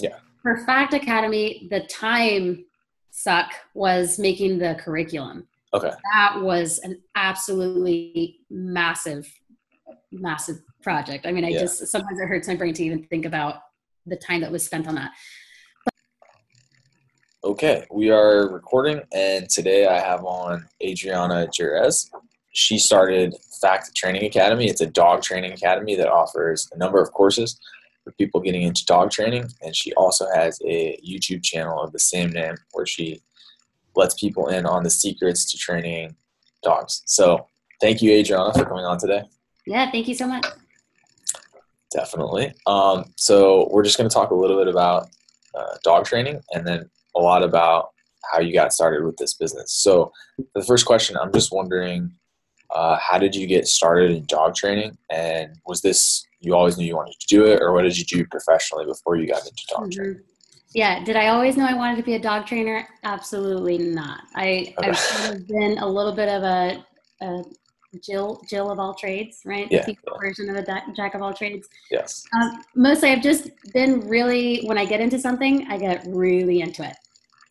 Yeah. For Fact Academy, the time suck was making the curriculum. Okay. That was an absolutely massive, massive project. I mean, I Yeah. just sometimes it hurts my brain to even think about the time that was spent on that. Okay, we are recording, and today I have on Adriana Jerez. She started Fact Training Academy. It's a dog training academy that offers a number of courses for people getting into dog training, and she also has a YouTube channel of the same name where she lets people in on the secrets to training dogs. So, thank you, Adriana, for coming on today. Yeah, thank you so much. Definitely. Um, so, we're just going to talk a little bit about uh, dog training and then a lot about how you got started with this business. So, the first question, I'm just wondering, uh, how did you get started in dog training, and was this you always knew you wanted to do it, or what did you do professionally before you got into dog training? Mhm. Yeah, did I always know I wanted to be a dog trainer? Absolutely not. I, Okay. I've sort of been a little bit of a, a Jill, Jill of all trades, right? Yeah, version of a jack of all trades. Yes. Um, mostly, I've just been really, when I get into something, I get really into it.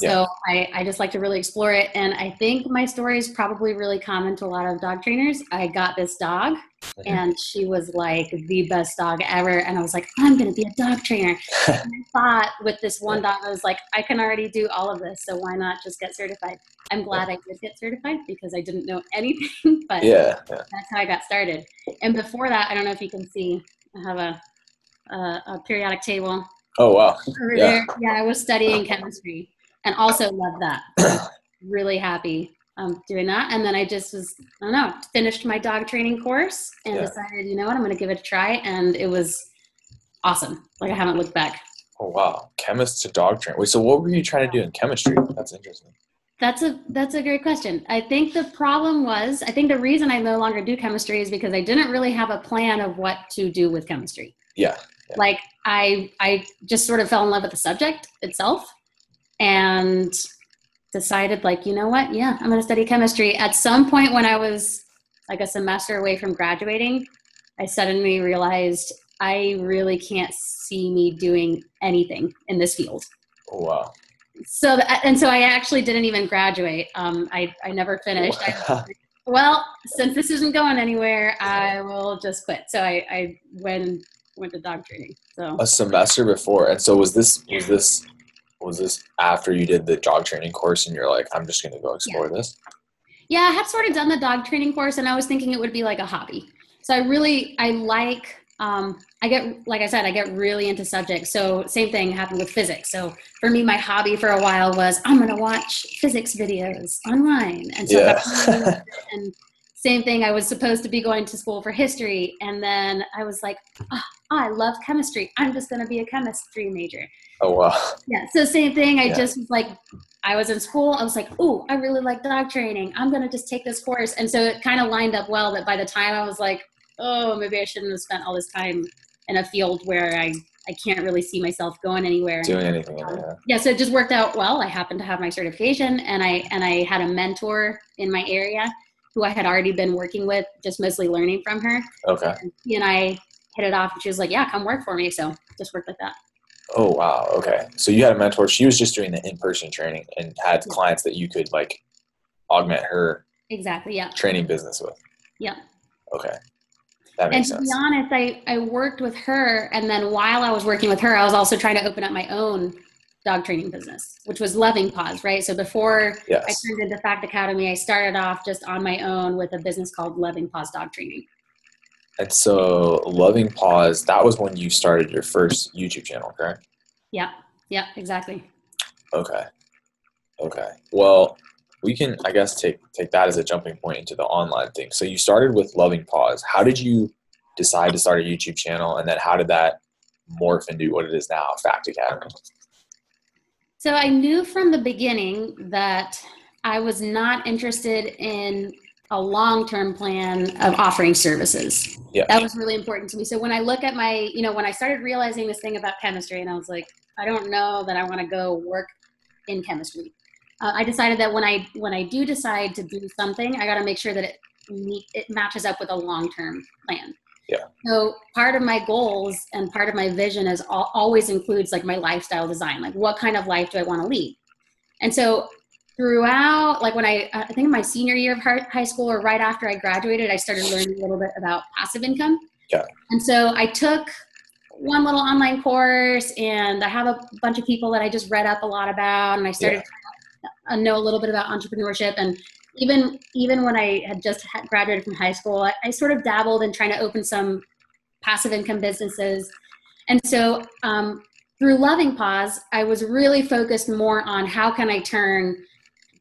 So I, I just like to really explore it. And I think my story is probably really common to a lot of dog trainers. I got this dog, Mhm. and she was like the best dog ever. And I was like, I'm going to be a dog trainer. and I thought with this one dog, I was like, I can already do all of this. So why not just get certified? I'm glad I did get certified because I didn't know anything, but Yeah. yeah. that's how I got started. And before that, I don't know if you can see, I have a, a, a periodic table Oh wow. over Yeah. there. Yeah, I was studying chemistry and also love that. really happy um, doing that. And then I just was, I don't know, finished my dog training course and Yeah. decided, you know what, I'm going to give it a try. And it was awesome. Like I haven't looked back. Oh wow. Chemist to dog train. Wait. So what were you trying to do in chemistry? That's interesting. That's a that's a great question. I think the problem was I think the reason I no longer do chemistry is because I didn't really have a plan of what to do with chemistry. Yeah. Like I I just sort of fell in love with the subject itself and decided like, you know what? Yeah, I'm going to study chemistry. At some point when I was like a semester away from graduating, I suddenly realized I really can't see me doing anything in this field Oh wow. so and so i actually didn't even graduate um, I, I never finished I, well since this isn't going anywhere i will just quit so i, I went went to dog training so a semester before, and so was this was this was this after you did the dog training course, and you're like, I'm just gonna go explore this. yeah i had sort of done the dog training course and i was thinking it would be like a hobby. So i really i like um, i get like i said i get really into subjects. So same thing happened with physics. So for me my hobby for a while was i'm going to watch physics videos online. And so I got really into Yeah. and same thing i was supposed to be going to school for history. And then i was like oh, Oh, i love chemistry i'm just going to be a chemistry major oh wow. yeah so same thing i Yeah. just was like i was in school i was like oh i really like dog training i'm going to just take this course and so it kind of lined up well that by the time i was like oh maybe i shouldn't have spent all this time in a field where i i can't really see myself going anywhere Doing anything. in there. yeah so it just worked out well i happened to have my certification and i and i had a mentor in my area who i had already been working with just mostly learning from her Okay. and he and i hit it off and she was like yeah come work for me so just worked like that Oh wow. Okay. So you had a mentor. She was just doing the in-person training and had Yeah. clients that you could like augment her exactly yeah training business with. yeah Okay. That makes and to sense. be honest I, I worked with her and then while i was working with her i was also trying to open up my own dog training business which was loving paws right so before i turned into fact academy i started off just on my own with a business called loving paws dog training And so Loving Paws, that was when you started your first YouTube channel, correct? yeah yeah exactly Okay. Okay. Well, we can I guess take take that as a jumping point into the online thing. So you started with Loving Paws. How did you decide to start a YouTube channel and then how did that morph into what it is now, Fact Academy? So I knew from the beginning that I was not interested in a long-term plan of offering services. Yeah. That was really important to me. So when I look at my, you know, when I started realizing this thing about chemistry and I was like, I don't know that I want to go work in chemistry. Uh, I decided that when I when I do decide to do something, I got to make sure that it meet, it matches up with a long-term plan. Yeah. So part of my goals and part of my vision is al- always includes like my lifestyle design. Like what kind of life do I want to lead? And so throughout, like when I, I think in my senior year of high school or right after I graduated, I started learning a little bit about passive income. Yeah. And so I took one little online course and I have a bunch of people that I just read up a lot about and I started to know a little bit about entrepreneurship and even even when I had just graduated from high school, I, I sort of dabbled in trying to open some passive income businesses. And so um, through Loving Paws, I was really focused more on how can I turn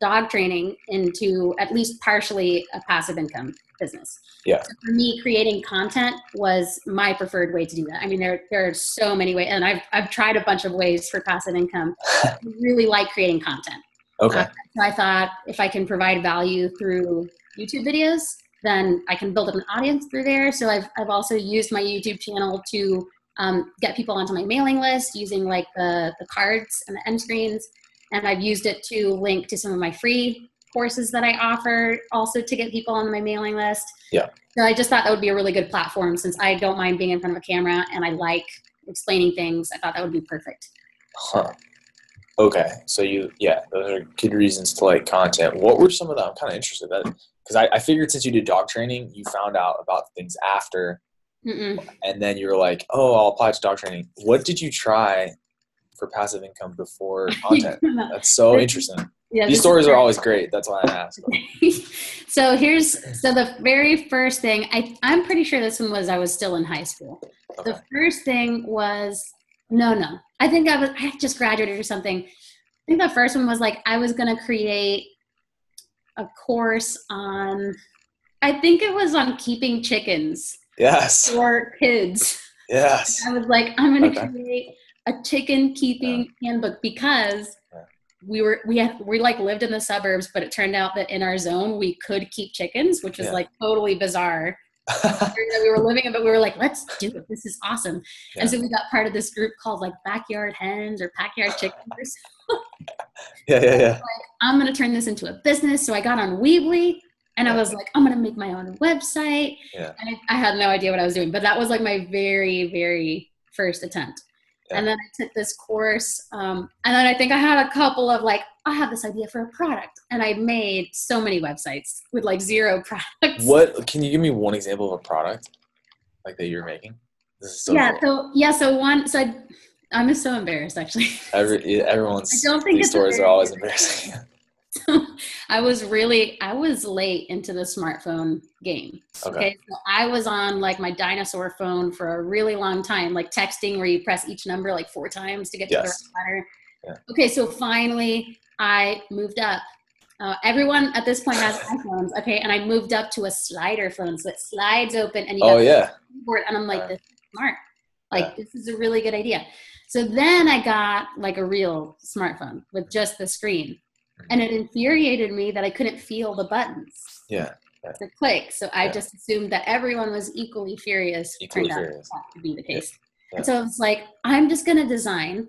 dog training into at least partially a passive income business. Yeah. So for me, creating content was my preferred way to do that. I mean, there there are so many ways, and I've I've tried a bunch of ways for passive income. I really like creating content. Okay. Uh, so I thought if I can provide value through YouTube videos, then I can build up an audience through there. So I've I've also used my YouTube channel to um, get people onto my mailing list using like the the cards and the end screens, and I've used it to link to some of my free courses that I offer also to get people on my mailing list. Yeah. So I just thought that would be a really good platform since I don't mind being in front of a camera and I like explaining things. I thought that would be perfect. Huh. Okay. So you, yeah, those are good reasons to like content. What were some of them? I'm kind of interested that because I, I figured since you did dog training, you found out about things after, Mm-mm. and then you were like, oh, I'll apply to dog training. What did you try for passive income before content? That's so interesting. Yeah, These stories are always great. That's why I asked. so here's so the very first thing I I'm pretty sure this one was I was still in high school. Okay. The first thing was no no I think I was I just graduated or something. I think the first one was like I was gonna create a course on I think it was on keeping chickens Yes. for kids. Yes. I was like, I'm gonna Okay. create a chicken keeping handbook because Yeah. we were we had we like lived in the suburbs, but it turned out that in our zone we could keep chickens, which was Yeah. like totally bizarre. we were living it, but we were like, let's do it. This is awesome. Yeah. And so we got part of this group called like backyard hens or backyard chickens. yeah, yeah, yeah. I'm gonna turn this into a business. So I got on Weebly and I was like, I'm gonna make my own website. Yeah. And I, I had no idea what I was doing, but that was like my very, very first attempt. Yeah. And then I took this course, um, and then I think I had a couple of like, I have this idea for a product, and I made so many websites with like zero products. What can you give me one example of a product like that you're making? This is so yeah. cool. So yeah. So one. So I, I'm just so embarrassed actually. Every everyone's I don't think these stories are always embarrassing. I was really I was late into the smartphone game. Okay. so I was on like my dinosaur phone for a really long time, like texting where you press each number like four times to get to the right letter. Yeah. Okay, so finally I moved up. Uh, everyone at this point has iPhones, okay, and I moved up to a slider phone, so it slides open and you oh yeah. keyboard, and I'm like, Yeah. this is smart. Like Yeah. this is a really good idea. So then I got like a real smartphone with just the screen. And it infuriated me that I couldn't feel the buttons Yeah. the click. So I Yeah. just assumed that everyone was equally furious. Equally Turned out furious. to be the case. Yeah. And so it's like, I'm just going to design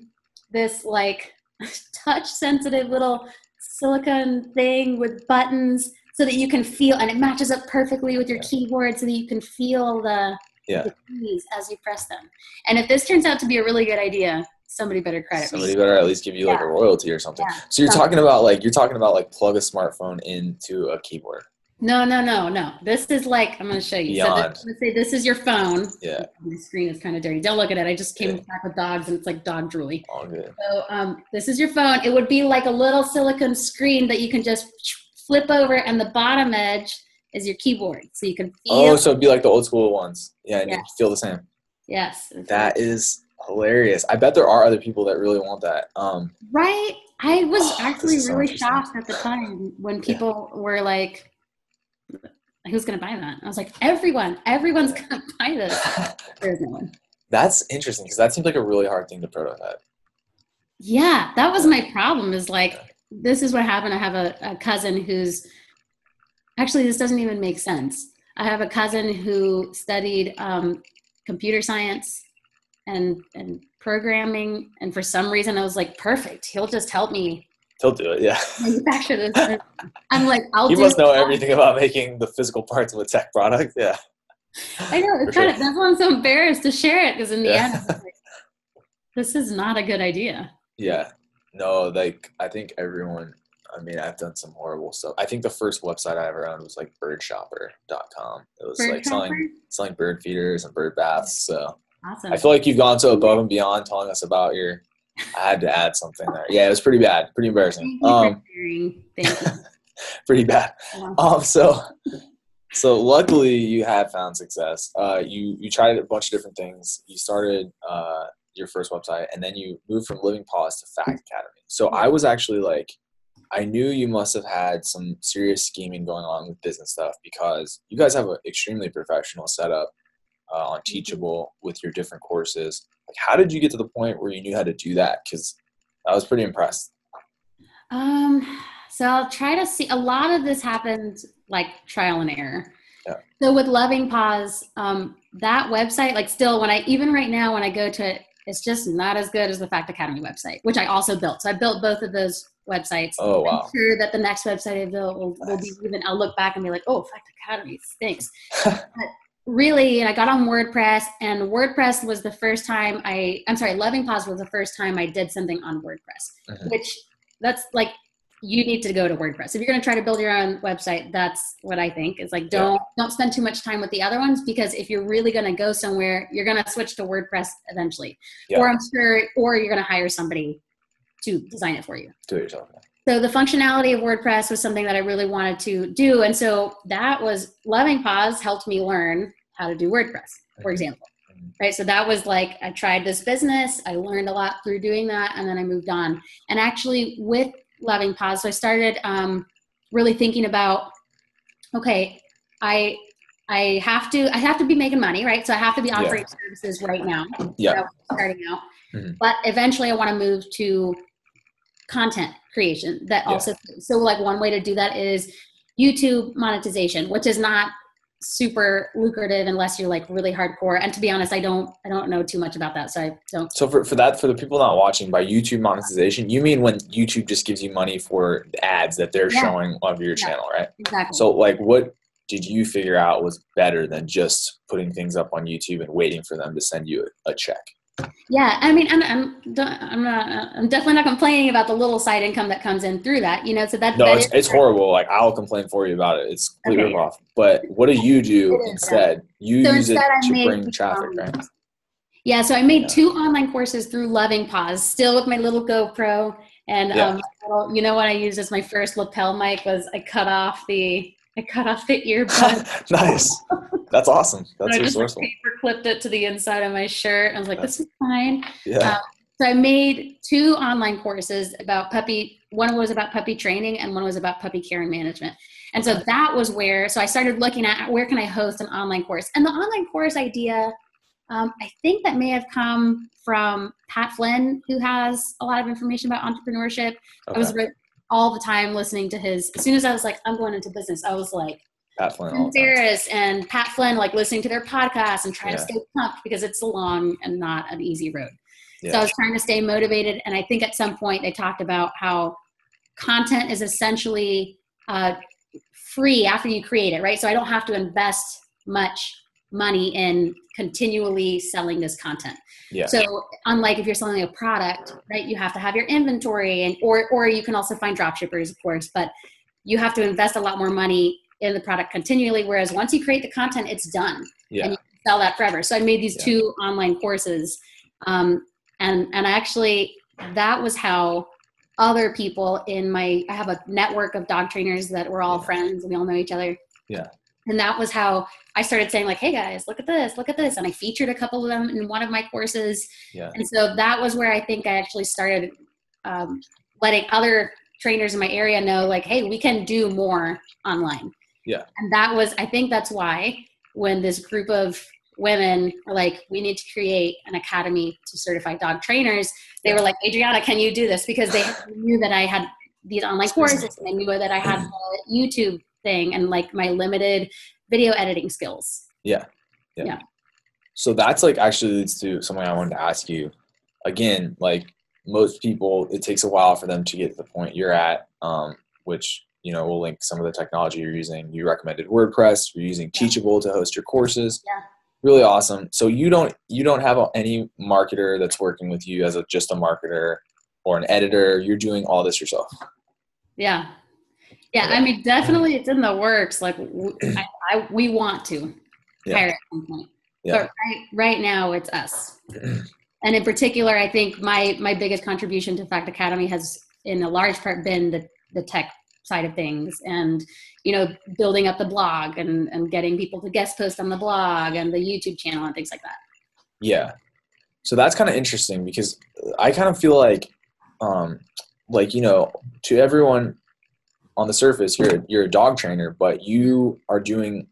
this like touch sensitive little silicone thing with buttons so that you can feel, and it matches up perfectly with your Yeah. keyboard so that you can feel the, Yeah. the keys as you press them. And if this turns out to be a really good idea, somebody better credit Somebody me. better at least give you like a royalty or something. Yeah. So you're talking about like you're talking about like plug a smartphone into a keyboard. No, no, no, no. This is like I'm going to show you. So this, let's say this is your phone. Yeah. Screen is kind of dirty. Don't look at it. I just came Yeah. back with dogs, and it's like dog drooly. All good. So um, this is your phone. It would be like a little silicone screen that you can just flip over, and the bottom edge is your keyboard, so you can feel. Oh, so it'd be like the old school ones. Yeah, and Yeah. you feel the same. yes, That is hilarious. I bet there are other people that really want that. Um, right. I was Oh, actually is so really shocked at the time when people were like, "Who's going to buy that?" I was like, "Everyone, everyone's going to buy this." There's no one. that's interesting because that seems like a really hard thing to prototype. Yeah, that was my problem. Is like this is what happened. I have a, a cousin who's actually this doesn't even make sense. I have a cousin who studied um, computer science and and programming, and for some reason I was like, perfect. He'll just help me He'll do it. Yeah. manufacture this. I'm like, I'll he must know everything about making the physical parts of a tech product. Yeah. I know it's For kind of that's why I'm so embarrassed to share it because in the Yeah. end, like, this is not a good idea. Yeah. No, like I think everyone I mean, I've done some horrible stuff. I think the first website I ever owned was like birdshopper.com. It was Bird like selling selling bird feeders and bird baths. So Awesome. I feel like you've gone so above and beyond telling us about your I had to add something there. Yeah, it was pretty bad, pretty embarrassing. Thank you for Um. Thank you. pretty bad. Um so so luckily you had found success. Uh you you tried a bunch of different things. You started uh your first website and then you moved from Loving Paws to Fact Academy. So I was actually like I knew you must have had some serious scheming going on with business stuff because you guys have an extremely professional setup uh, on Teachable with your different courses. Like, how did you get to the point where you knew how to do that? Because I was pretty impressed. Um, so I'll try to see. A lot of this happened like trial and error. Yeah. So with Loving Paws, um, that website, like still when I even right now when I go to it, it's just not as good as the Fact Academy website, which I also built. So I built both of those websites. Oh I'm wow! sure that the next website I build will, will be even. I'll look back and be like, "Oh, Fact Academy stinks." but really, I got on WordPress, and WordPress was the first time I. I'm sorry, Loving Paws was the first time I did something on WordPress, Mhm. which that's like you need to go to WordPress if you're going to try to build your own website. That's what I think. It's like don't don't spend too much time with the other ones because if you're really going to go somewhere, you're going to switch to WordPress eventually, Yeah. or I'm sure, or you're going to hire somebody to design it for you. Do it yourself. So the functionality of WordPress was something that I really wanted to do, and so that was Loving Paws helped me learn how to do WordPress, for example. Right, so that was like I tried this business, I learned a lot through doing that, and then I moved on. And actually, with Loving Paws, so I started um, really thinking about, okay, I I have to I have to be making money, right? So I have to be Yeah. offering services right now Yeah. starting out. Mhm. But eventually, I want to move to content creation. That Yeah. also, so like one way to do that is YouTube monetization, which is not super lucrative unless you're like really hardcore. And to be honest, I don't, I don't know too much about that, so I don't. So for, for that, for the people not watching, by YouTube monetization, you mean when YouTube just gives you money for ads that they're Yeah. showing on your Yeah. channel, right? Exactly. So like, what did you figure out was better than just putting things up on YouTube and waiting for them to send you a, a check? Yeah, I mean, I'm, I'm, I'm not, I'm definitely not complaining about the little side income that comes in through that, you know. So that No, that it's, it's horrible. Like I'll complain for you about it. It's complete Okay. ripoff. But what do you do It instead? You So use it instead I to made, bring traffic, um, right? Yeah, so I made Yeah. two online courses through Loving Paws, still with my little GoPro, and Yeah. um, you know what I used as my first lapel mic was I cut off the I cut off the earbud. nice. That's awesome. That's I just resourceful. paper clipped it to the inside of my shirt. I was like, this is fine. Yeah. So I made two online courses about puppy. One was about puppy training, and one was about puppy care and management. And so that was where. So I started looking at where can I host an online course. And the online course idea, um, I think that may have come from Pat Flynn, who has a lot of information about entrepreneurship. I was re- all the time listening to his. As soon as I was like, I'm going into business, I was like, Pat Flynn time. And Pat Flynn, like listening to their podcast and trying Yeah. to stay pumped because it's a long and not an easy road. So I was trying to stay motivated, and I think at some point they talked about how content is essentially uh, free after you create it, right? So I don't have to invest much money in continually selling this content. Yeah. So unlike if you're selling a product, right, you have to have your inventory, and or or you can also find drop shippers, of course, but you have to invest a lot more money in the product continually. Whereas once you create the content, it's done Yeah. and you can sell that forever. So I made these Yeah. two online courses, um, and and I actually that was how other people in my I have a network of dog trainers that we're all Yeah. friends and we all know each other. Yeah. And that was how I started saying like, "Hey guys, look at this, look at this," and I featured a couple of them in one of my courses. Yeah. And so that was where I think I actually started um, letting other trainers in my area know, like, hey, we can do more online. Yeah. And that was, I think that's why when this group of women were like, we need to create an academy to certify dog trainers, they were like, Adriana, can you do this? Because they knew that I had these online courses and they knew that I had the YouTube thing and like my limited video editing skills. Yeah. Yeah. Yeah. So that's like actually leads to something I wanted to ask you. Again, like most people, it takes a while for them to get to the point you're at, um, which you know, we'll link some of the technology you're using. You recommended WordPress. You're using Teachable to host your courses. Yeah. Really awesome. So you don't you don't have any marketer that's working with you as a just a marketer or an editor. You're doing all this yourself. Yeah. Yeah, I mean, definitely it's in the works. Like, I, I, we want to Yeah. hire at some point. Yeah. But right, right now, it's us. and in particular, I think my my biggest contribution to Fact Academy has, in a large part, been the the tech side of things, and you know, building up the blog and and getting people to guest post on the blog and the YouTube channel and things like that. Yeah. So that's kind of interesting because I kind of feel like, um, like you know, to everyone on the surface, you're you're a dog trainer, but you are doing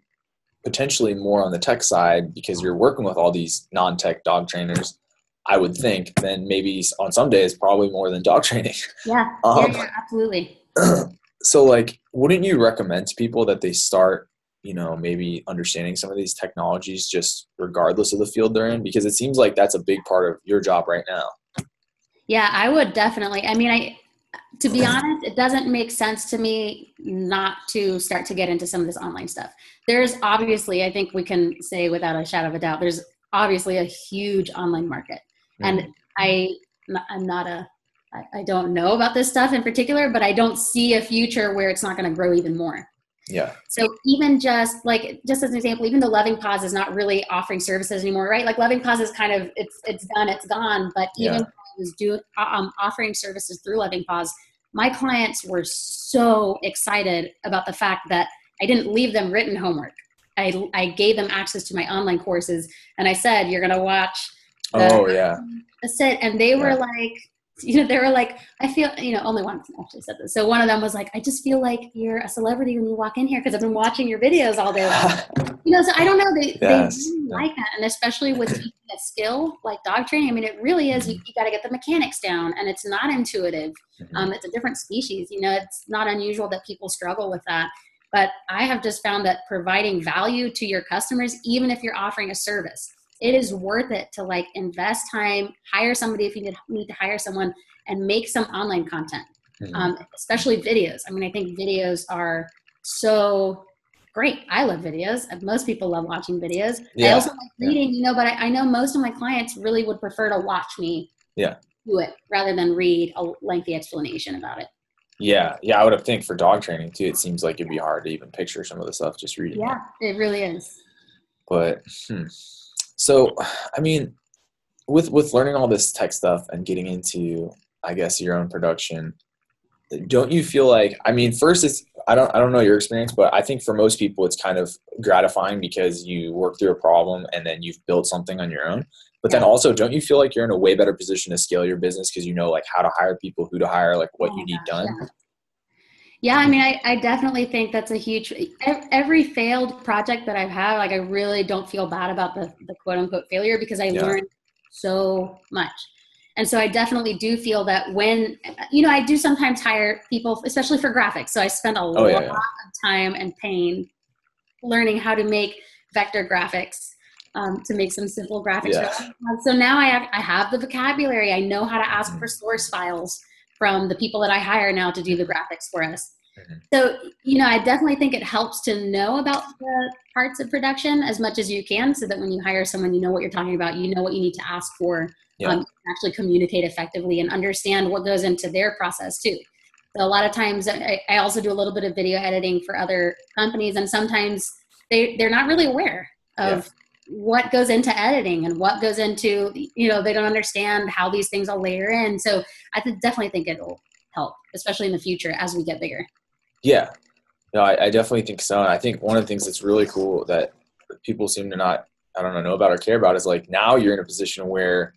potentially more on the tech side because you're working with all these non-tech dog trainers. I would think then maybe on some days probably more than dog training. Yeah, Um, yeah, yeah, absolutely. so like, wouldn't you recommend to people that they start? you know maybe understanding some of these technologies just regardless of the field they're in because it seems like that's a big part of your job right now Yeah, I would definitely. I mean, I to be honest, it doesn't make sense to me not to start to get into some of this online stuff. There's obviously, I think we can say without a shadow of a doubt, there's obviously a huge online market, and mm-hmm. I I'm not a I, I don't know about this stuff in particular, but I don't see a future where it's not going to grow even more. yeah So even just like just as an example, even the Loving Paws is not really offering services anymore, right? Like Loving Paws is kind of it's it's done, it's gone. But even Yeah. I was doing um, offering services through Loving Paws, my clients were so excited about the fact that I didn't leave them written homework. I I gave them access to my online courses, and I said, "You're going to watch." the- oh yeah That's it. And they were Yeah. like, you know, they were like, I feel, you know, only one actually said this. So one of them was like, I just feel like you're a celebrity when you walk in here because I've been watching your videos all day long. You know, so I don't know. They, Yes. they really like that. And especially with teaching a skill like dog training, I mean, it really is, you, you got to get the mechanics down and it's not intuitive. Mhm. Um, it's a different species. You know, it's not unusual that people struggle with that. But I have just found that providing value to your customers, even if you're offering a service, it is worth it to like invest time, hire somebody if you need, need to hire someone, and make some online content, Mhm. um, especially videos. I mean, I think videos are so great. I love videos. Most people love watching videos. Yeah. I also like yeah. reading, you know, but I, I know most of my clients really would prefer to watch me Yeah. do it rather than read a lengthy explanation about it. yeah yeah i would have think for dog training too it seems like it'd be hard to even picture some of the stuff just reading it. Yeah, it really is. but hmm. So i mean with with learning all this tech stuff and getting into i guess your own production don't you feel like i mean first it's i don't i don't know your experience but i think for most people it's kind of gratifying because you work through a problem and then you've built something on your own. But then also don't you feel like you're in a way better position to scale your business because you know like how to hire people who to hire like what Oh you need gosh, done? Yeah. Yeah, I mean, I, I definitely think that's a huge. Every failed project that I've had, like, I really don't feel bad about the, the quote unquote failure because I Yeah. learned so much. And so I definitely do feel that when, you know, I do sometimes hire people, especially for graphics. So I spend a Oh, lot yeah, yeah. of time and pain learning how to make vector graphics. Um, to make some simple graphics. Yeah. So now I have, I have the vocabulary. I know how to ask for source files from the people that I hire now to do the graphics for us. Mhm. So, you know, I definitely think it helps to know about the parts of production as much as you can so that when you hire someone, you know what you're talking about, you know what you need to ask for, Yeah. um, actually communicate effectively and understand what goes into their process too. So a lot of times I, I also do a little bit of video editing for other companies and sometimes they, they're not really aware of what goes into editing and what goes into, you know, they don't understand how these things all layer in. So I th- definitely think it'll help, especially in the future as we get bigger. Yeah, no, I, I definitely think so. And I think one of the things that's really cool that people seem to not, I don't know, know about or care about is like now you're in a position where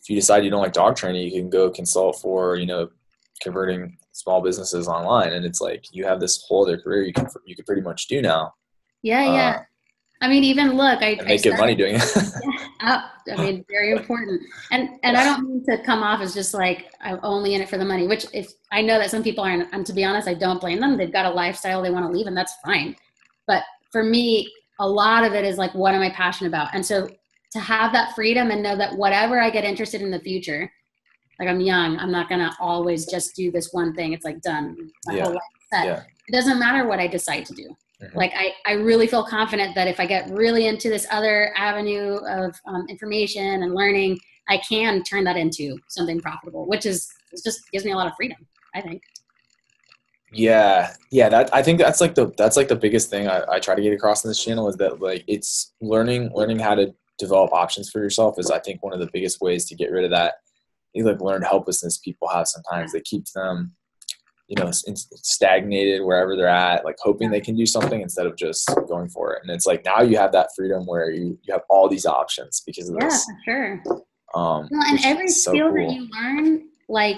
if you decide you don't like dog training, you can go consult for, you know, converting small businesses online. And it's like you have this whole other career you can, you could pretty much do now Yeah, Uh, yeah. I mean, even look, I, I make good money doing it. I mean, very important. And and I don't mean to come off as just like I'm only in it for the money. Which, if I know that some people aren't, and to be honest, I don't blame them. They've got a lifestyle they want to leave, and that's fine. But for me, a lot of it is like, what am I passionate about? And so to have that freedom and know that whatever I get interested in the future, like I'm young, I'm not gonna always just do this one thing. It's like done. My Yeah. whole life set. Yeah. it doesn't matter what I decide to do. Mhm. Like I, I really feel confident that if I get really into this other avenue of um, information and learning, I can turn that into something profitable, which is just gives me a lot of freedom. I think. Yeah, yeah. That I think that's like the that's like the biggest thing I, I try to get across in this channel is that like it's learning learning how to develop options for yourself is I think one of the biggest ways to get rid of that like learned helplessness people have sometimes that keeps them you know stagnated wherever they're at like hoping they can do something instead of just going for it and it's like now you have that freedom where you you have all these options because of Yeah, this for sure. um Well, and every so skill cool. that you learn, like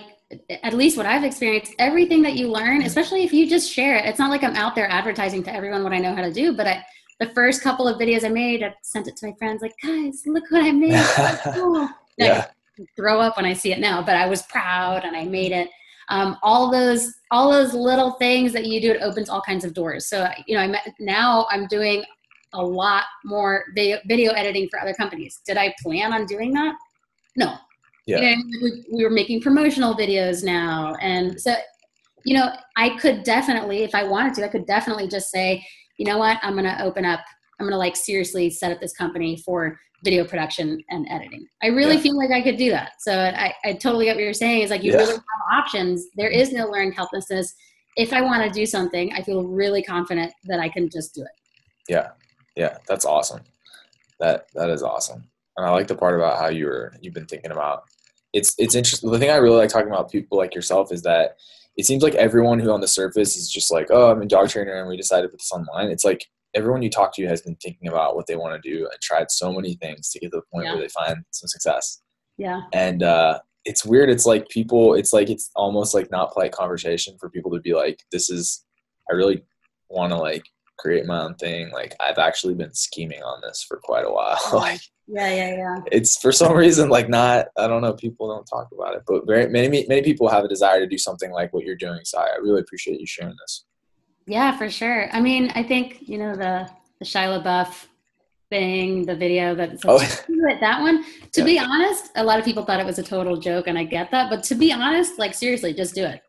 at least what I've experienced, everything that you learn, especially if you just share it, it's not like I'm out there advertising to everyone what I know how to do, but I, the first couple of videos I made, I sent it to my friends, like, guys, look what I made. Cool. yeah I throw up when I see it now, but I was proud and I made it. Um, all those, all those little things that you do, it opens all kinds of doors. So, you know, I'm now I'm doing a lot more video, video editing for other companies. Did I plan on doing that? No. Yeah. You know, we, we were making promotional videos now. And so, you know, I could definitely, if I wanted to, I could definitely just say, you know what, I'm going to open up, I'm going to like seriously set up this company for video production and editing. I really Yeah. feel like I could do that. So I, I totally get what you're saying. Is like you Yeah. really have options. There is no learned helplessness. If I want to do something, I feel really confident that I can just do it. Yeah, yeah, that's awesome. That that is awesome, and I like the part about how you were you've been thinking about. It's it's interesting. The thing I really like talking about people like yourself is that it seems like everyone who on the surface is just like, oh, I'm a dog trainer and we decided to put this online. It's like everyone you talk to has been thinking about what they want to do and tried so many things to get to the point Yeah. where they find some success. Yeah. And uh, it's weird. It's like people. It's like it's almost like not polite conversation for people to be like, this is. I really want to like create my own thing. Like I've actually been scheming on this for quite a while. like Yeah. Yeah. Yeah. it's for some reason like not. I don't know. People don't talk about it, but very many many people have a desire to do something like what you're doing. So I I really appreciate you sharing this. Yeah, for sure. I mean, I think you know the the Shia LaBeouf thing, the video that Oh. that one. To Yeah. be honest, a lot of people thought it was a total joke, and I get that. But to be honest, like seriously, just do it.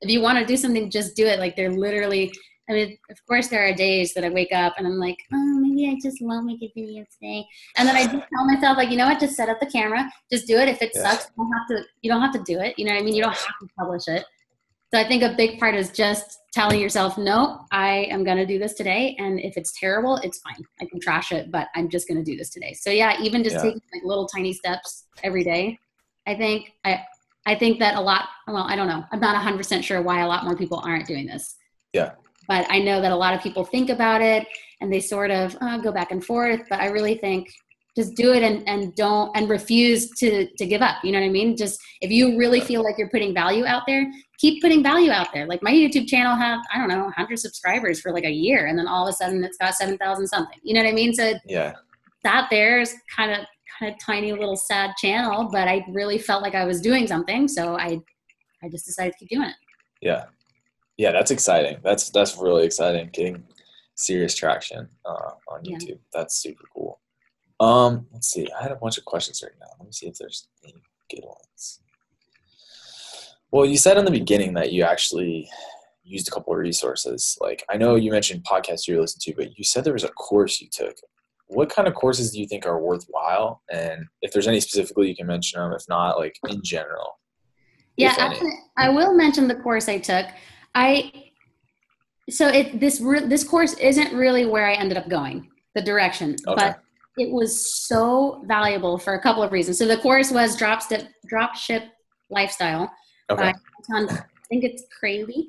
If you want to do something, just do it. Like they're literally. I mean, of course, there are days that I wake up and I'm like, oh, maybe I just won't make a video today. And then I just tell myself, like, you know what? Just set up the camera. Just do it. If it Yeah. sucks, you don't have to. You don't have to do it. You know what I mean? You don't have to publish it. So I think a big part is just telling yourself, no, I am going to do this today. And if it's terrible, it's fine. I can trash it, but I'm just going to do this today. So yeah, even just Yeah. taking like little tiny steps every day, I think I, I think that a lot, well, I don't know. I'm not 100% sure why a lot more people aren't doing this. Yeah. But I know that a lot of people think about it and they sort of uh, go back and forth. But I really think just do it and, and don't and refuse to to give up you know what i mean just if you really feel like you're putting value out there keep putting value out there like my youtube channel had i don't know 100 subscribers for like a year and then all of a sudden it's got 7000 something you know what i mean so Yeah, that there is kind of kind of tiny little sad channel but i really felt like i was doing something so i i just decided to keep doing it yeah, yeah. That's exciting. That's that's really exciting. Getting serious traction uh, on Yeah. YouTube. That's super cool. Um, let's see. I had a bunch of questions right now. Let me see if there's any good ones. Well, you said in the beginning that you actually used a couple of resources. Like I know you mentioned podcasts you listen to, but you said there was a course you took. What kind of courses do you think are worthwhile? And if there's any specifically, you can mention them. If not, like in general. Yeah, actually, I will mention the course I took. I so it this re- this course isn't really where I ended up going, the direction, Okay. but it was so valuable for a couple of reasons. So the course was drop step drop ship lifestyle. Okay. by I think it's Kraly.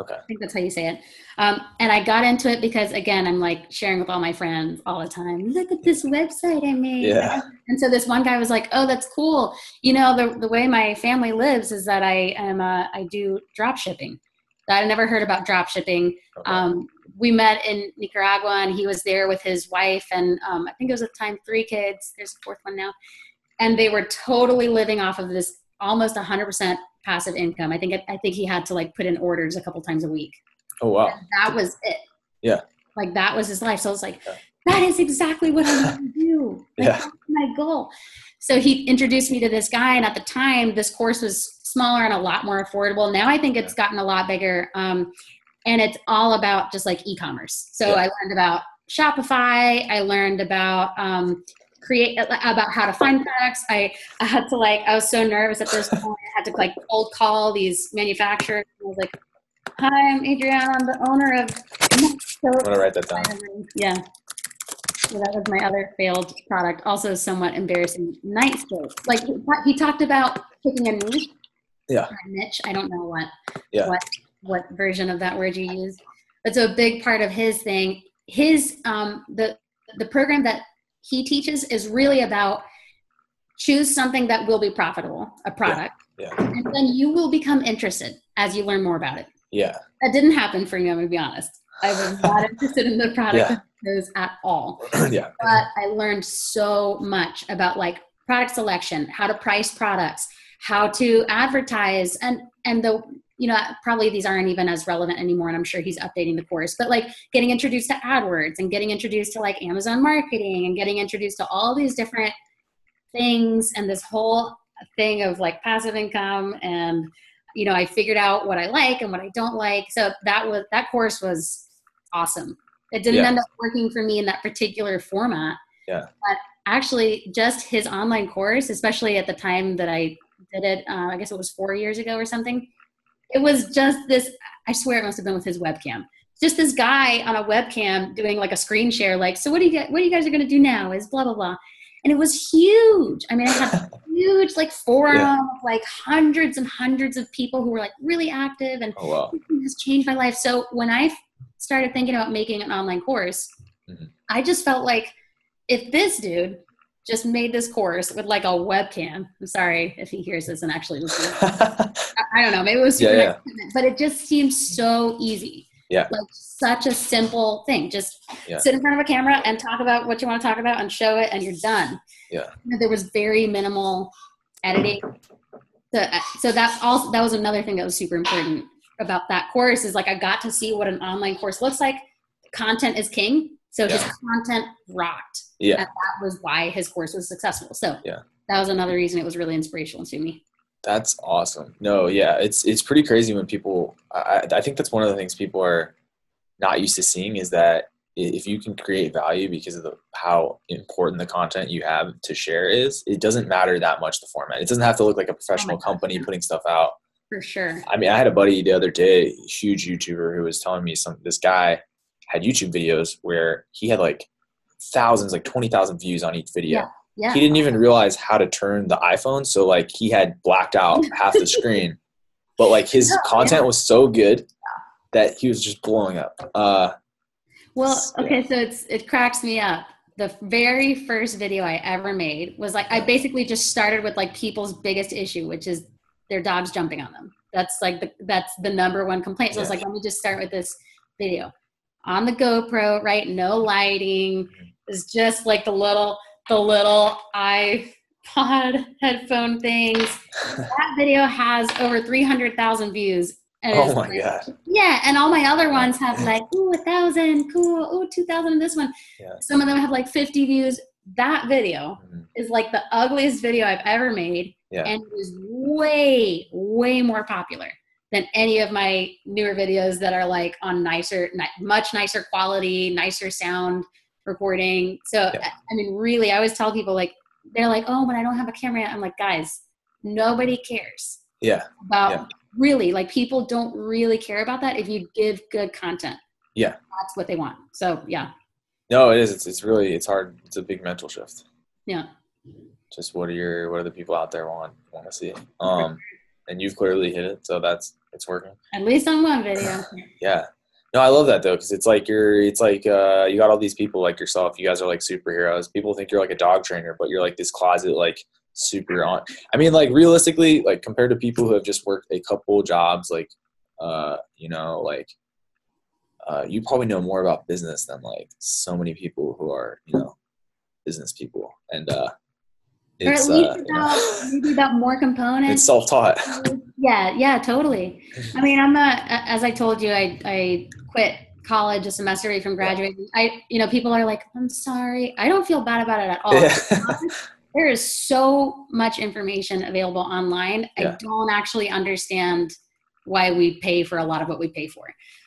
Okay. I think that's how you say it. Um, and I got into it because again, I'm like sharing with all my friends all the time. Look at this website I made. Yeah. And so this one guy was like, "Oh, that's cool. You know, the the way my family lives is that I am uh, I do drop shipping. I never heard about drop shipping. Okay. Um, we met in Nicaragua, and he was there with his wife, and um, I think it was at the time three kids. There's a fourth one now, and they were totally living off of this almost 100% passive income. I think I think he had to like put in orders a couple times a week. oh wow. And that was it. Yeah. Like that was his life. So I was like, Yeah. that is exactly what I want to do. Like, Yeah. That's my goal. So he introduced me to this guy, and at the time, this course was smaller and a lot more affordable. Now I think it's gotten a lot bigger. Um, and it's all about just like e-commerce. So Yeah. I learned about Shopify. I learned about um, create about how to find products. I, I had to like I was so nervous at this point. I had to like cold call these manufacturers. I was like, "Hi, I'm Adriana. I'm the owner of." I'm gonna write that down. Yeah. So that was my other failed product. Also, somewhat embarrassing. Nightscape. Like he, talked about picking a niche. Yeah. Niche. I don't know what. Yeah. What what version of that word you use. But so a big part of his thing, his um the the program that he teaches is really about choose something that will be profitable, a product, Yeah. and then you will become interested as you learn more about it. Yeah. That didn't happen for me. I'm gonna be honest. I was not interested in the product Yeah. Those at all. yeah. But I learned so much about like product selection, how to price products, how to advertise, and and the you know probably these aren't even as relevant anymore. And I'm sure he's updating the course. But like getting introduced to AdWords and getting introduced to like Amazon marketing and getting introduced to all these different things and this whole thing of like passive income and you know i figured out what i like and what i don't like so that was that course was awesome it didn't Yeah. end up working for me in that particular format Yeah. but actually just his online course especially at the time that i did it uh, i guess it was four years ago or something it was just this i swear it must have been with his webcam just this guy on a webcam doing like a screen share like so what do you get what you guys are going to do now is blah blah blah and it was huge i mean i had huge like forum Yeah. like hundreds and hundreds of people who were like really active and Oh wow. has changed my life so when i started thinking about making an online course Mhm. i just felt like if this dude just made this course with like a webcam i'm sorry if he hears this and actually listens I, I don't know maybe it was Yeah, yeah. but it just seems so easy Yeah. like such a simple thing just Yeah. sit in front of a camera and talk about what you want to talk about and show it and you're done Yeah. There was very minimal editing so, uh, so that also that was another thing that was super important about that course is like i got to see what an online course looks like content is king so his content rocked Yeah. and that was why his course was successful so Yeah. that was another reason it was really inspirational to me That's awesome. No, yeah, it's it's pretty crazy when people. I, I think that's one of the things people are not used to seeing is that if you can create value because of the, how important the content you have to share is, it doesn't matter that much the format. It doesn't have to look like a oh professional God, company putting stuff out. For sure I mean, I had a buddy the other day, huge YouTuber, who was telling me some. This guy had YouTube videos where he had like thousands, like twenty thousand views on each video. yeah He didn't even realize how to turn the iPhone, so like he had blacked out half the screen. But like his Yeah, content was so good that he was just blowing up. Uh, Well, Yeah. okay, so it's it cracks me up. The very first video I ever made was like I basically just started with like people's biggest issue, which is their dogs jumping on them. That's like the that's the number one complaint. So I was like, let me just start with this video on the GoPro, right? No lighting. It's just like the little the little iPod headphone things. That video has over three hundred thousand views. Oh my like- god! yeah, and all my other ones have like, ooh, a thousand, cool, ooh, two thousand. This one, Yeah. some of them have like fifty views. That video Mhm. is like the ugliest video I've ever made, Yeah. and it was way, way more popular than any of my newer videos that are like on nicer, much nicer quality, nicer sound recording. So, Yeah. I mean, really, I always tell people like, they're like, oh, but I don't have a camera. yet." I'm like, guys, nobody cares Yeah, about Yeah. really like people don't really care about that if you give good content Yeah. that's what they want so yeah no, it is. It's it's really it's hard. It's a big mental shift. yeah Just what are your what are the people out there want want to see? Um, and you've clearly hit it, so that's it's working. at least on one video Yeah. No, I love that though, because it's like you're, it's like uh, you got all these people like yourself. You guys are like superheroes. People think you're like a dog trainer, but you're like this closet, like super on. I mean, like realistically, like compared to people who have just worked a couple jobs, like, uh, you know, like, uh, you probably know more about business than like so many people who are, you know, business people, and uh, or at least uh, about maybe about more components. it's self-taught. yeah yeah totally i mean i'm not as i told you i i quit college a semester away from graduating i you know people are like i'm sorry i don't feel bad about it at all Yeah. there is so much information available online. I don't actually understand why we pay for a lot of what we pay for.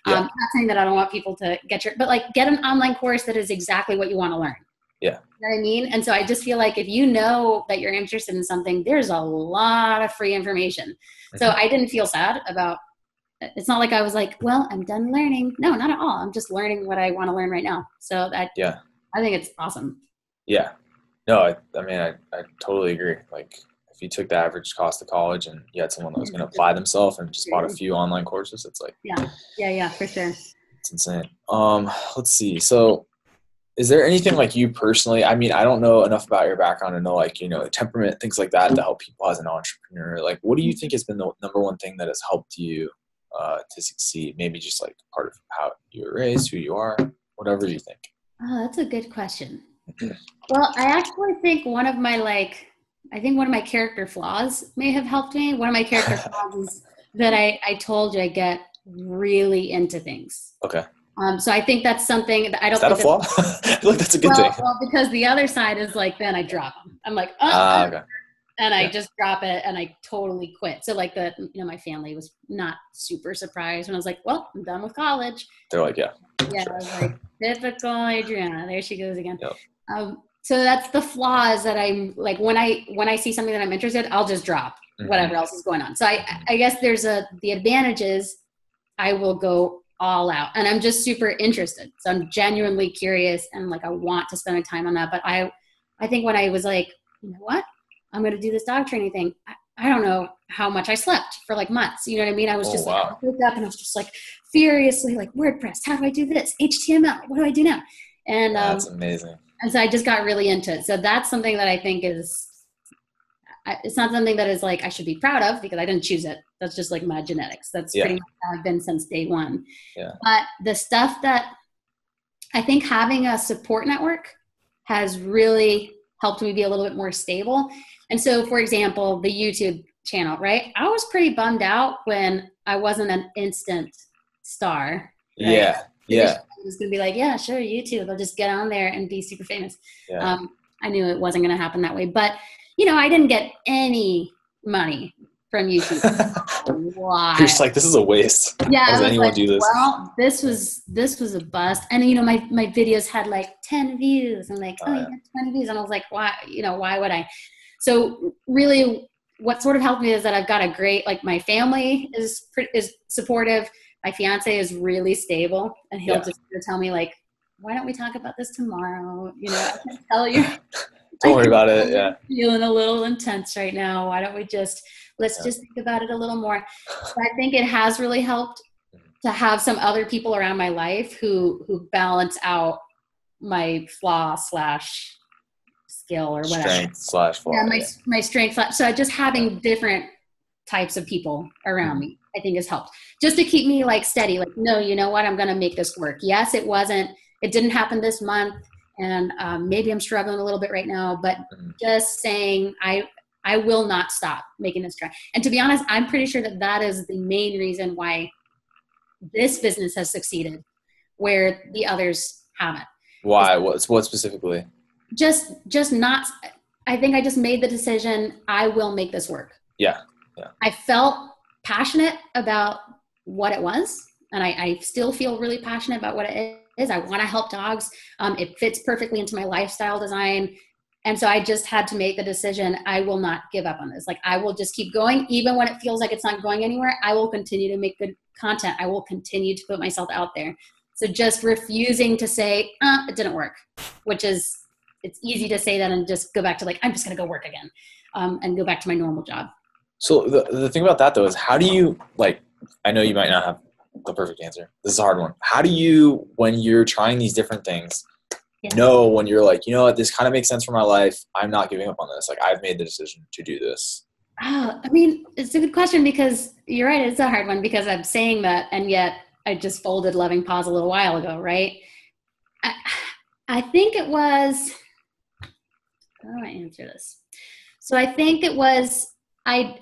Yeah. Um, not saying that I don't want people to get your, but like get an online course that is exactly what you want to learn. Yeah. You know what I mean? And so I just feel like if you know that you're interested in something, there's a lot of free information. So Mhm. I didn't feel sad about it's not like I was like, well, I'm done learning. No, not at all. I'm just learning what I want to learn right now. So that Yeah. I think it's awesome. Yeah. No, I, I mean, I, I totally agree. Like, if you took the average cost of college and you had someone that was going to apply themselves and just bought a few online courses, it's like, Yeah, Yeah, yeah, for sure. it's insane. Um, let's see. So, is there anything like you personally? I mean, I don't know enough about your background to know, like, you know, temperament, things like that, to help people as an entrepreneur. Like, what do you think has been the number one thing that has helped you uh, to succeed? Maybe just like part of how you were raised, who you are, whatever you think. Oh, that's a good question. well, I actually think one of my like, I think one of my character flaws may have helped me. One of my character flaws is that I I told you I get really into things. Okay. Um, so I think that's something that I don't. Is that a flaw? Like that's a good well, thing. well, because the other side is like then I drop them. I'm like, oh, Ah, okay. and I Yeah. just drop it and I totally quit. So like the you know my family was not super surprised when I was like, well, I'm done with college. They're like, yeah. Yeah, I was like typical Adriana. There she goes again. Yep. Um, so that's the flaws that I'm like when I when I see something that I'm interested, I'll just drop Mhm. whatever else is going on. So I I guess there's a the advantages. I will go all out, and I'm just super interested. So I'm genuinely curious, and like I want to spend my time on that. But I I think when I was like, you know what, I'm going to do this dog training thing. I, I don't know how much I slept for like months. You know what I mean? I was Oh, just wow. like, I woke up and I was just like furiously like WordPress. How do I do this? HTML. What do I do now? And um, That's amazing. and so I just got really into it. So that's something that I think is, I- it's not something that is like I should be proud of because I didn't choose it. That's just like my genetics. That's Yeah. pretty much how I've been since day one. Yeah. But the stuff that I think having a support network has really helped me be a little bit more stable. And so, for example, the YouTube channel, right? I was pretty bummed out when I wasn't an instant star. Yeah. Yeah. I was gonna be like, yeah, sure, YouTube. I'll just get on there and be super famous. Yeah. Um, I knew it wasn't gonna happen that way, but you know, I didn't get any money from YouTube. Why? You're just like, this is a waste. yeah, How does anyone like, do this? Well, this was this was a bust, and you know, my my videos had like ten views. I'm like, Oh, oh, yeah. you got twenty views, and I was like, why? You know, why would I? So really, what sort of helped me is that I've got a great like my family is is supportive. My fiance is really stable, and he'll Yeah. just tell me like, why don't we talk about this tomorrow? You know, I can tell you. Don't worry about it. Yeah. Feeling a little intense right now. Why don't we just let's Yeah. just think about it a little more? So I think it has really helped to have some other people around my life who who balance out my flaw slash skill or whatever. Strength slash flaw. Yeah, my yeah. my strength. slash- So just having different types of people around mm-hmm. me, I think has helped. Just to keep me like steady. Like, no, you know what? I'm going to make this work. Yes, it wasn't. It didn't happen this month, and um, maybe I'm struggling a little bit right now. But Mhm. just saying, I I will not stop making this try. And to be honest, I'm pretty sure that that is the main reason why this business has succeeded, where the others haven't Why? What? What specifically? just just not i think i just made the decision i will make this work Yeah, yeah. i felt passionate about what it was and i, I still feel really passionate about what it is i want to help dogs. Um, it fits perfectly into my lifestyle design. And so i just had to make the decision i will not give up on this. Like i will just keep going. Even when it feels like it's not going anywhere i will continue to make good content. I will continue to put myself out there. So just refusing to say uh, it didn't work which is it's easy to say that and just go back to like i'm just going to go work again um, and go back to my normal job. So the the thing about that though is how do you like? I know you might not have the perfect answer. This is a hard one. How do you when you're trying these different things? Yeah. Know when you're like, you know what, this kind of makes sense for my life. I'm not giving up on this. Like I've made the decision to do this. Oh, I mean, it's a good question because you're right. It's a hard one because I'm saying that, and yet I just folded Loving Paws a little while ago, right? I, I think it was. How do I answer this? So I think it was I.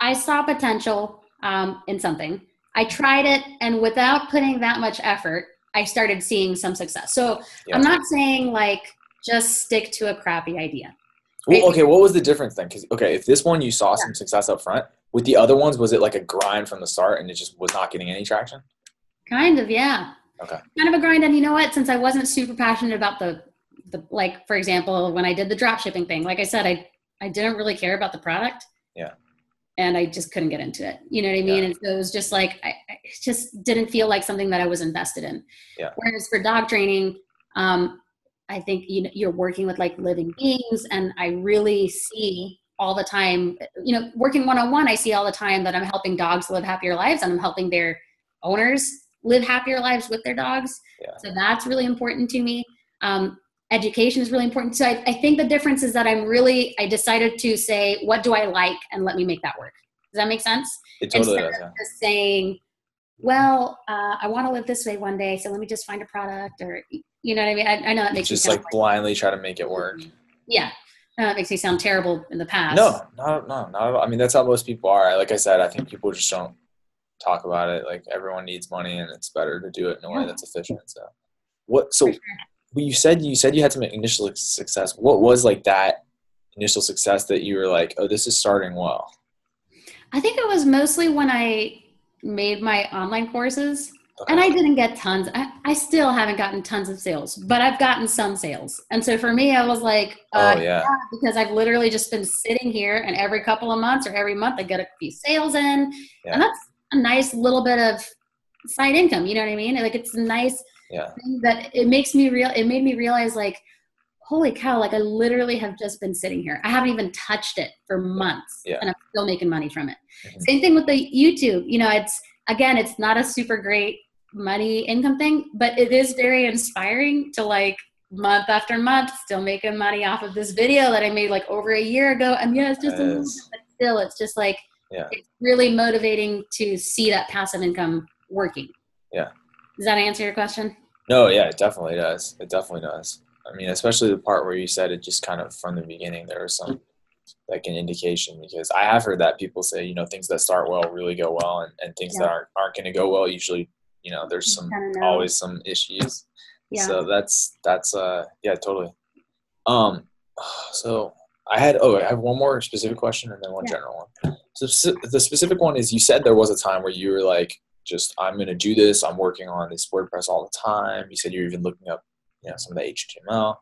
I saw potential um, in something. I tried it, and without putting that much effort, I started seeing some success. So Yeah. I'm not saying like just stick to a crappy idea. Well, okay, what was the difference then? Because okay, if this one you saw some success up front, with the other ones, was it like a grind from the start and it just was not getting any traction? Kind of, yeah. Okay. Kind of a grind. And you know what? Since I wasn't super passionate about the, the like, for example, when I did the drop shipping thing, like I said, I, I didn't really care about the product. Yeah. And I just couldn't get into it. You know what I mean? Yeah. And so it was just like, I, I just didn't feel like something that I was invested in. Yeah. Whereas for dog training, um, I think you know, you're working with like living beings, and I really see all the time. You know, working one on one, I see all the time that I'm helping dogs live happier lives, and I'm helping their owners live happier lives with their dogs. Yeah. So that's really important to me. Um, education is really important. So I, I think the difference is that I'm really I decided to say what do I like and let me make that work. Does that make sense? It totally Instead does. of Yeah. just saying, well, uh, I want to live this way one day, so let me just find a product, or you know what I mean. I, I know that makes Just like blindly try to make it work. yeah, I know that makes me sound terrible in the past. No, no, no, all. I mean, that's how most people are. Like I said, I think people just don't talk about it. Like everyone needs money, and it's better to do it in a way that's efficient. So, what? So, sure. But you said you said you had some initial success. What was like that initial success that you were like, oh, this is starting well? I think it was mostly when I made my online courses, Okay. and I didn't get tons. I, I still haven't gotten tons of sales, but I've gotten some sales. And so for me, I was like, uh, oh yeah, because I've literally just been sitting here, and every couple of months or every month, I get a few sales in, Yeah. and that's a nice little bit of side income. You know what I mean? Like it's a nice yeah, that it makes me real. It made me realize, like, holy cow! Like I literally have just been sitting here. I haven't even touched it for months, Yeah. and I'm still making money from it. Mhm. Same thing with the YouTube. You know, it's again, it's not a super great money income thing, but it is very inspiring to like month after month still making money off of this video that I made like over a year ago. And yeah, it's just a little bit, but still, it's just like Yeah. it's really motivating to see that passive income working. Yeah. Does that answer your question? No, yeah, it definitely does. It definitely does. I mean, especially the part where you said it just kind of from the beginning, there was some like an indication because I have heard that people say, you know, things that start well really go well and, and things that aren't, aren't going to go well, usually, you know, there's some, always some issues. Yeah. So that's, that's, uh, yeah, totally. Um, so I had, oh, I have one more specific question and then one Yeah. general one. So the specific one is you said there was a time where you were like, just I'm going to do this. I'm working on this WordPress all the time. You said you're even looking up, you know, some of the HTML.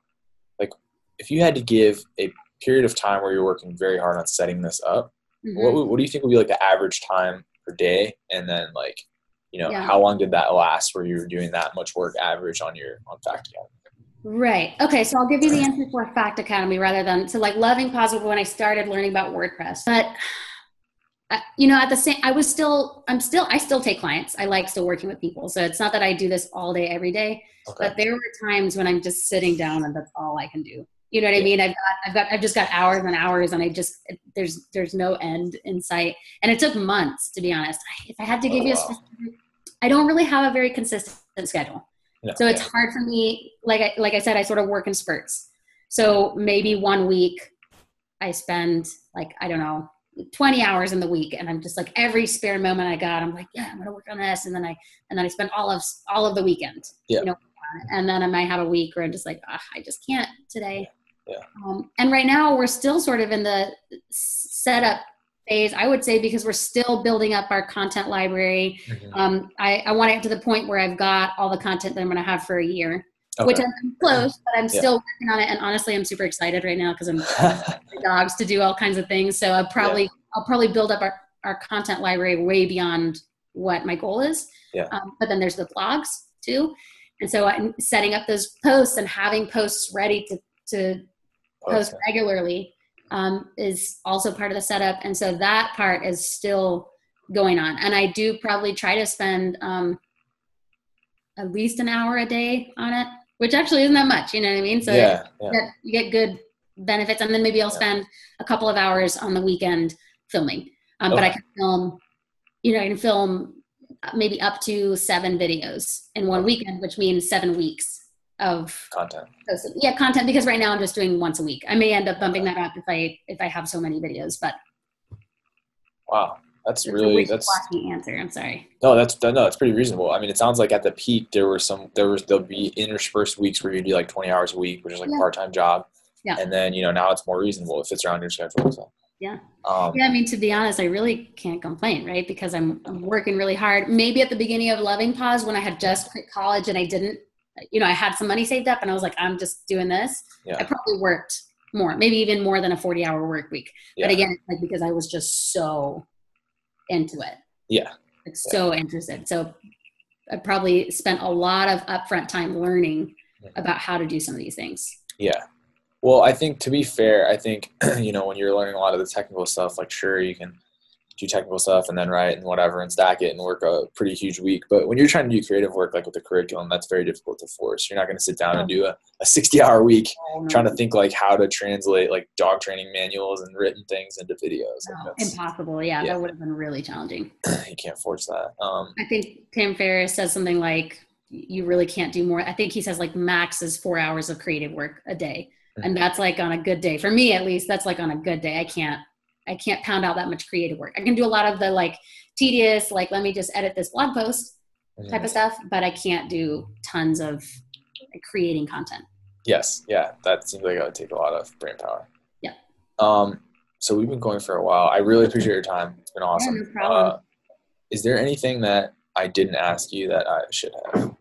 Like, if you had to give a period of time where you're working very hard on setting this up, Mhm. what what do you think would be like the average time per day? And then like, you know, Yeah. how long did that last? Where you were doing that much work average on your on Fact Academy? Right. Okay. So I'll give you the answer for Fact Academy rather than so like loving positive when I started learning about WordPress. But uh, you know, at the same, I was still, I'm still, I still take clients. I like still working with people. So it's not that I do this all day, every day. Okay. But there were times when I'm just sitting down and that's all I can do. You know what I mean? I've got, I've got, I've just got hours and hours, and I just there's there's no end in sight. And it took months to be honest. If I had to Oh, give you a specific, I don't really have a very consistent schedule. No, So it's yeah. hard for me. Like I, like I said, I sort of work in spurts. So maybe one week I spend like I don't know 20 hours in the week, and I'm just like every spare moment I got, I'm like, yeah, I'm gonna work on this, and then I and then I spend all of all of the weekend. Yeah. You know, and then I might have a week where I'm just like, ah, I just can't today. Yeah. Um, and right now we're still sort of in the setup phase, I would say, because we're still building up our content library. Mhm. Um, I, I want to get to the point where I've got all the content that I'm going to have for a year, which I'm close, but I'm Yeah. still working on it. And honestly, I'm super excited right now because I'm dogs to do all kinds of things. So I'll probably I'll probably build up our, our content library way beyond what my goal is. Yeah. Um, but then there's the blogs too, and so I'm setting up those posts and having posts ready to to post regularly um, is also part of the setup. And so that part is still going on. And I do probably try to spend um, at least an hour a day on it, which actually isn't that much. You know what I mean? So yeah, yeah. you, get, you get good benefits. And then maybe I'll spend a couple of hours on the weekend filming. Um, But I can film, you know, I can film maybe up to seven videos in one weekend, which means seven weeks of content. Yeah, content because right now I'm just doing once a week. I may end up bumping that up if I if I have so many videos, but Wow, that's it's really that's answer. I'm sorry. no, that's no, that's pretty reasonable. I mean, it sounds like at the peak there were some there was there'll be interspersed weeks where you do like twenty hours a week, which is like Yeah. a part time job. Yeah. And then you know now it's more reasonable. It fits around your schedule. So Yeah. Um, Yeah, I mean, to be honest, I really can't complain, right? Because I'm, I'm working really hard. Maybe at the beginning of Loving Paws, when I had just quit college and I didn't, you know, I had some money saved up and I was like, I'm just doing this. Yeah. I probably worked more, maybe even more than a 40 hour work week. yeah. But again, like because I was just so into it, yeah. like so interested. So I probably spent a lot of upfront time learning about how to do some of these things. Yeah. Well, I think to be fair, I think you know when you're learning a lot of the technical stuff, like sure you can do technical stuff and then write and whatever and stack it and work a pretty huge week. But when you're trying to do creative work, like with the curriculum, that's very difficult to force. You're not going to sit down and do a, a 60 hour week trying to think like how to translate like dog training manuals and written things into videos. Like, No, that's, impossible. Yeah, Yeah. that would have been really challenging. you can't force that. Um, I think Tim Ferriss says something like, you really can't do more. I think he says like max is four hours of creative work a day. And that's like on a good day. For me, at least, that's like on a good day. I can't, I can't pound out that much creative work. I can do a lot of the like tedious, like, let me just edit this blog post type of stuff, but I can't do tons of creating content. Yes, yeah, that seems like it would take a lot of brain power. Yeah. Um, so we've been going for a while. I really appreciate your time. It's been awesome. no problem. Uh, is there anything that I didn't ask you that I should have?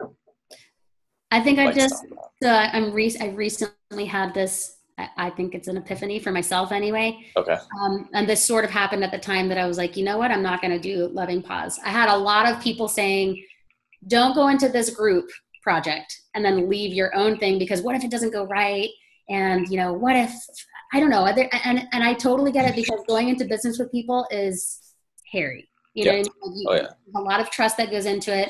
I think I just, uh, I'm re- I recently had this, I, think it's an epiphany for myself anyway. Okay. Um, and this sort of happened at the time that I was like, you know what? I'm not going to do Loving Paws. I had a lot of people saying, don't go into this group project and then leave your own thing because what if it doesn't go right? And, you know, what if, I don't know. And, and I totally get it because going into business with people is hairy. You know, Yeah. I mean? You- Oh, yeah. a lot of trust that goes into it.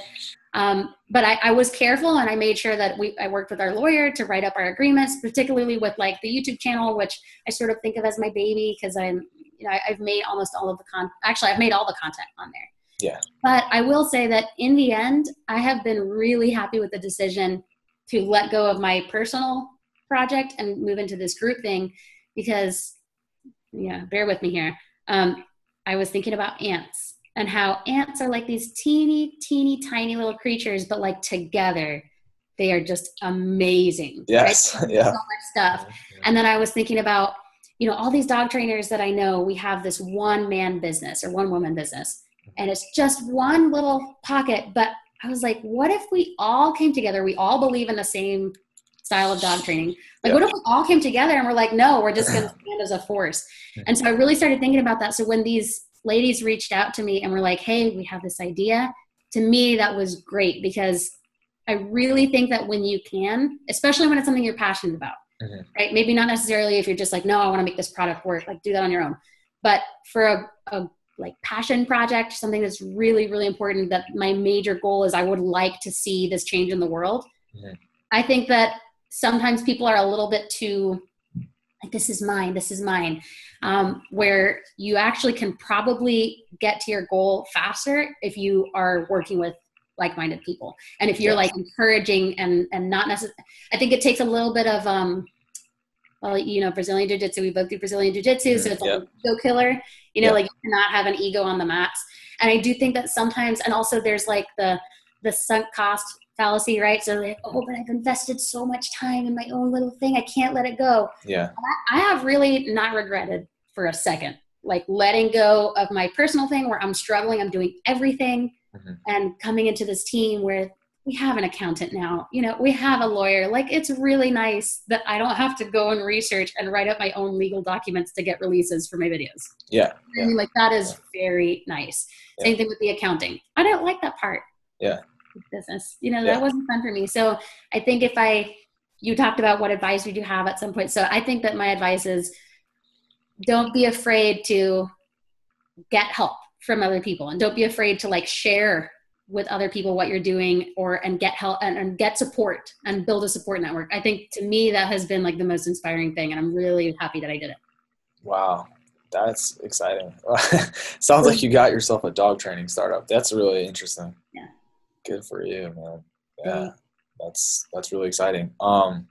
Um, but I, I was careful and I made sure that we I worked with our lawyer to write up our agreements, particularly with like the YouTube channel, which I sort of think of as my baby because I'm you know I, I've made almost all of the con actually I've made all the content on there. Yeah. But I will say that in the end, I have been really happy with the decision to let go of my personal project and move into this group thing because yeah, bear with me here. Um, I was thinking about ants and how ants are like these teeny, teeny, tiny little creatures, but like together, they are just amazing. Yes. Right? Yeah. So much stuff. And then I was thinking about, you know, all these dog trainers that I know, we have this one man business or one woman business, and it's just one little pocket. But I was like, what if we all came together? We all believe in the same style of dog training. Like, Yeah. what if we all came together and we're like, no, we're just going to stand as a force? And so I really started thinking about that. So when these ladies reached out to me and were like, hey, we have this idea, to me, that was great because I really think that when you can, especially when it's something you're passionate about, Mhm. right? Maybe not necessarily if you're just like, no, I want to make this product work, like do that on your own. But for a, a like passion project, something that's really, really important that my major goal is I would like to see this change in the world. Mhm. I think that sometimes people are a little bit too like this is mine this is mine um, where you actually can probably get to your goal faster if you are working with like-minded people and if you're Yes. like encouraging and and not necessarily i think it takes a little bit of um well you know brazilian jiu-jitsu we both do brazilian jiu-jitsu so it's like an ego killer you know Yeah. like you cannot have an ego on the mats and i do think that sometimes and also there's like the the sunk cost fallacy right so like oh but i've invested so much time in my own little thing i can't let it go Yeah. I have really not regretted for a second, like letting go of my personal thing where I'm struggling, I'm doing everything, Mhm. and coming into this team where we have an accountant now, you know, we have a lawyer. Like it's really nice that I don't have to go and research and write up my own legal documents to get releases for my videos. Yeah. I mean, like that is very nice. Yeah. Same thing with the accounting. I don't like that part. Yeah. Business, you know, Yeah. that wasn't fun for me. So I think if I, you talked about what advice would you have at some point. So I think that my advice is don't be afraid to get help from other people and don't be afraid to like share with other people what you're doing or and get help and, and get support and build a support network. I think to me that has been like the most inspiring thing and I'm really happy that I did it. Wow. That's exciting. Sounds like you got yourself a dog training startup. That's really interesting. Yeah. Good for you, man. Yeah. That's that's really exciting. Um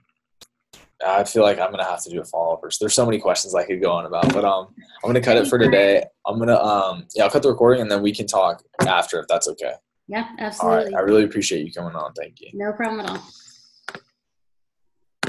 I feel like I'm gonna have to do a follow up. There's so many questions I could go on about, but um, I'm gonna cut it for today. I'm gonna um, yeah, I'll cut the recording and then we can talk after if that's okay. Yeah, absolutely. All right. absolutely. I really appreciate you coming on. Thank you. No problem at all.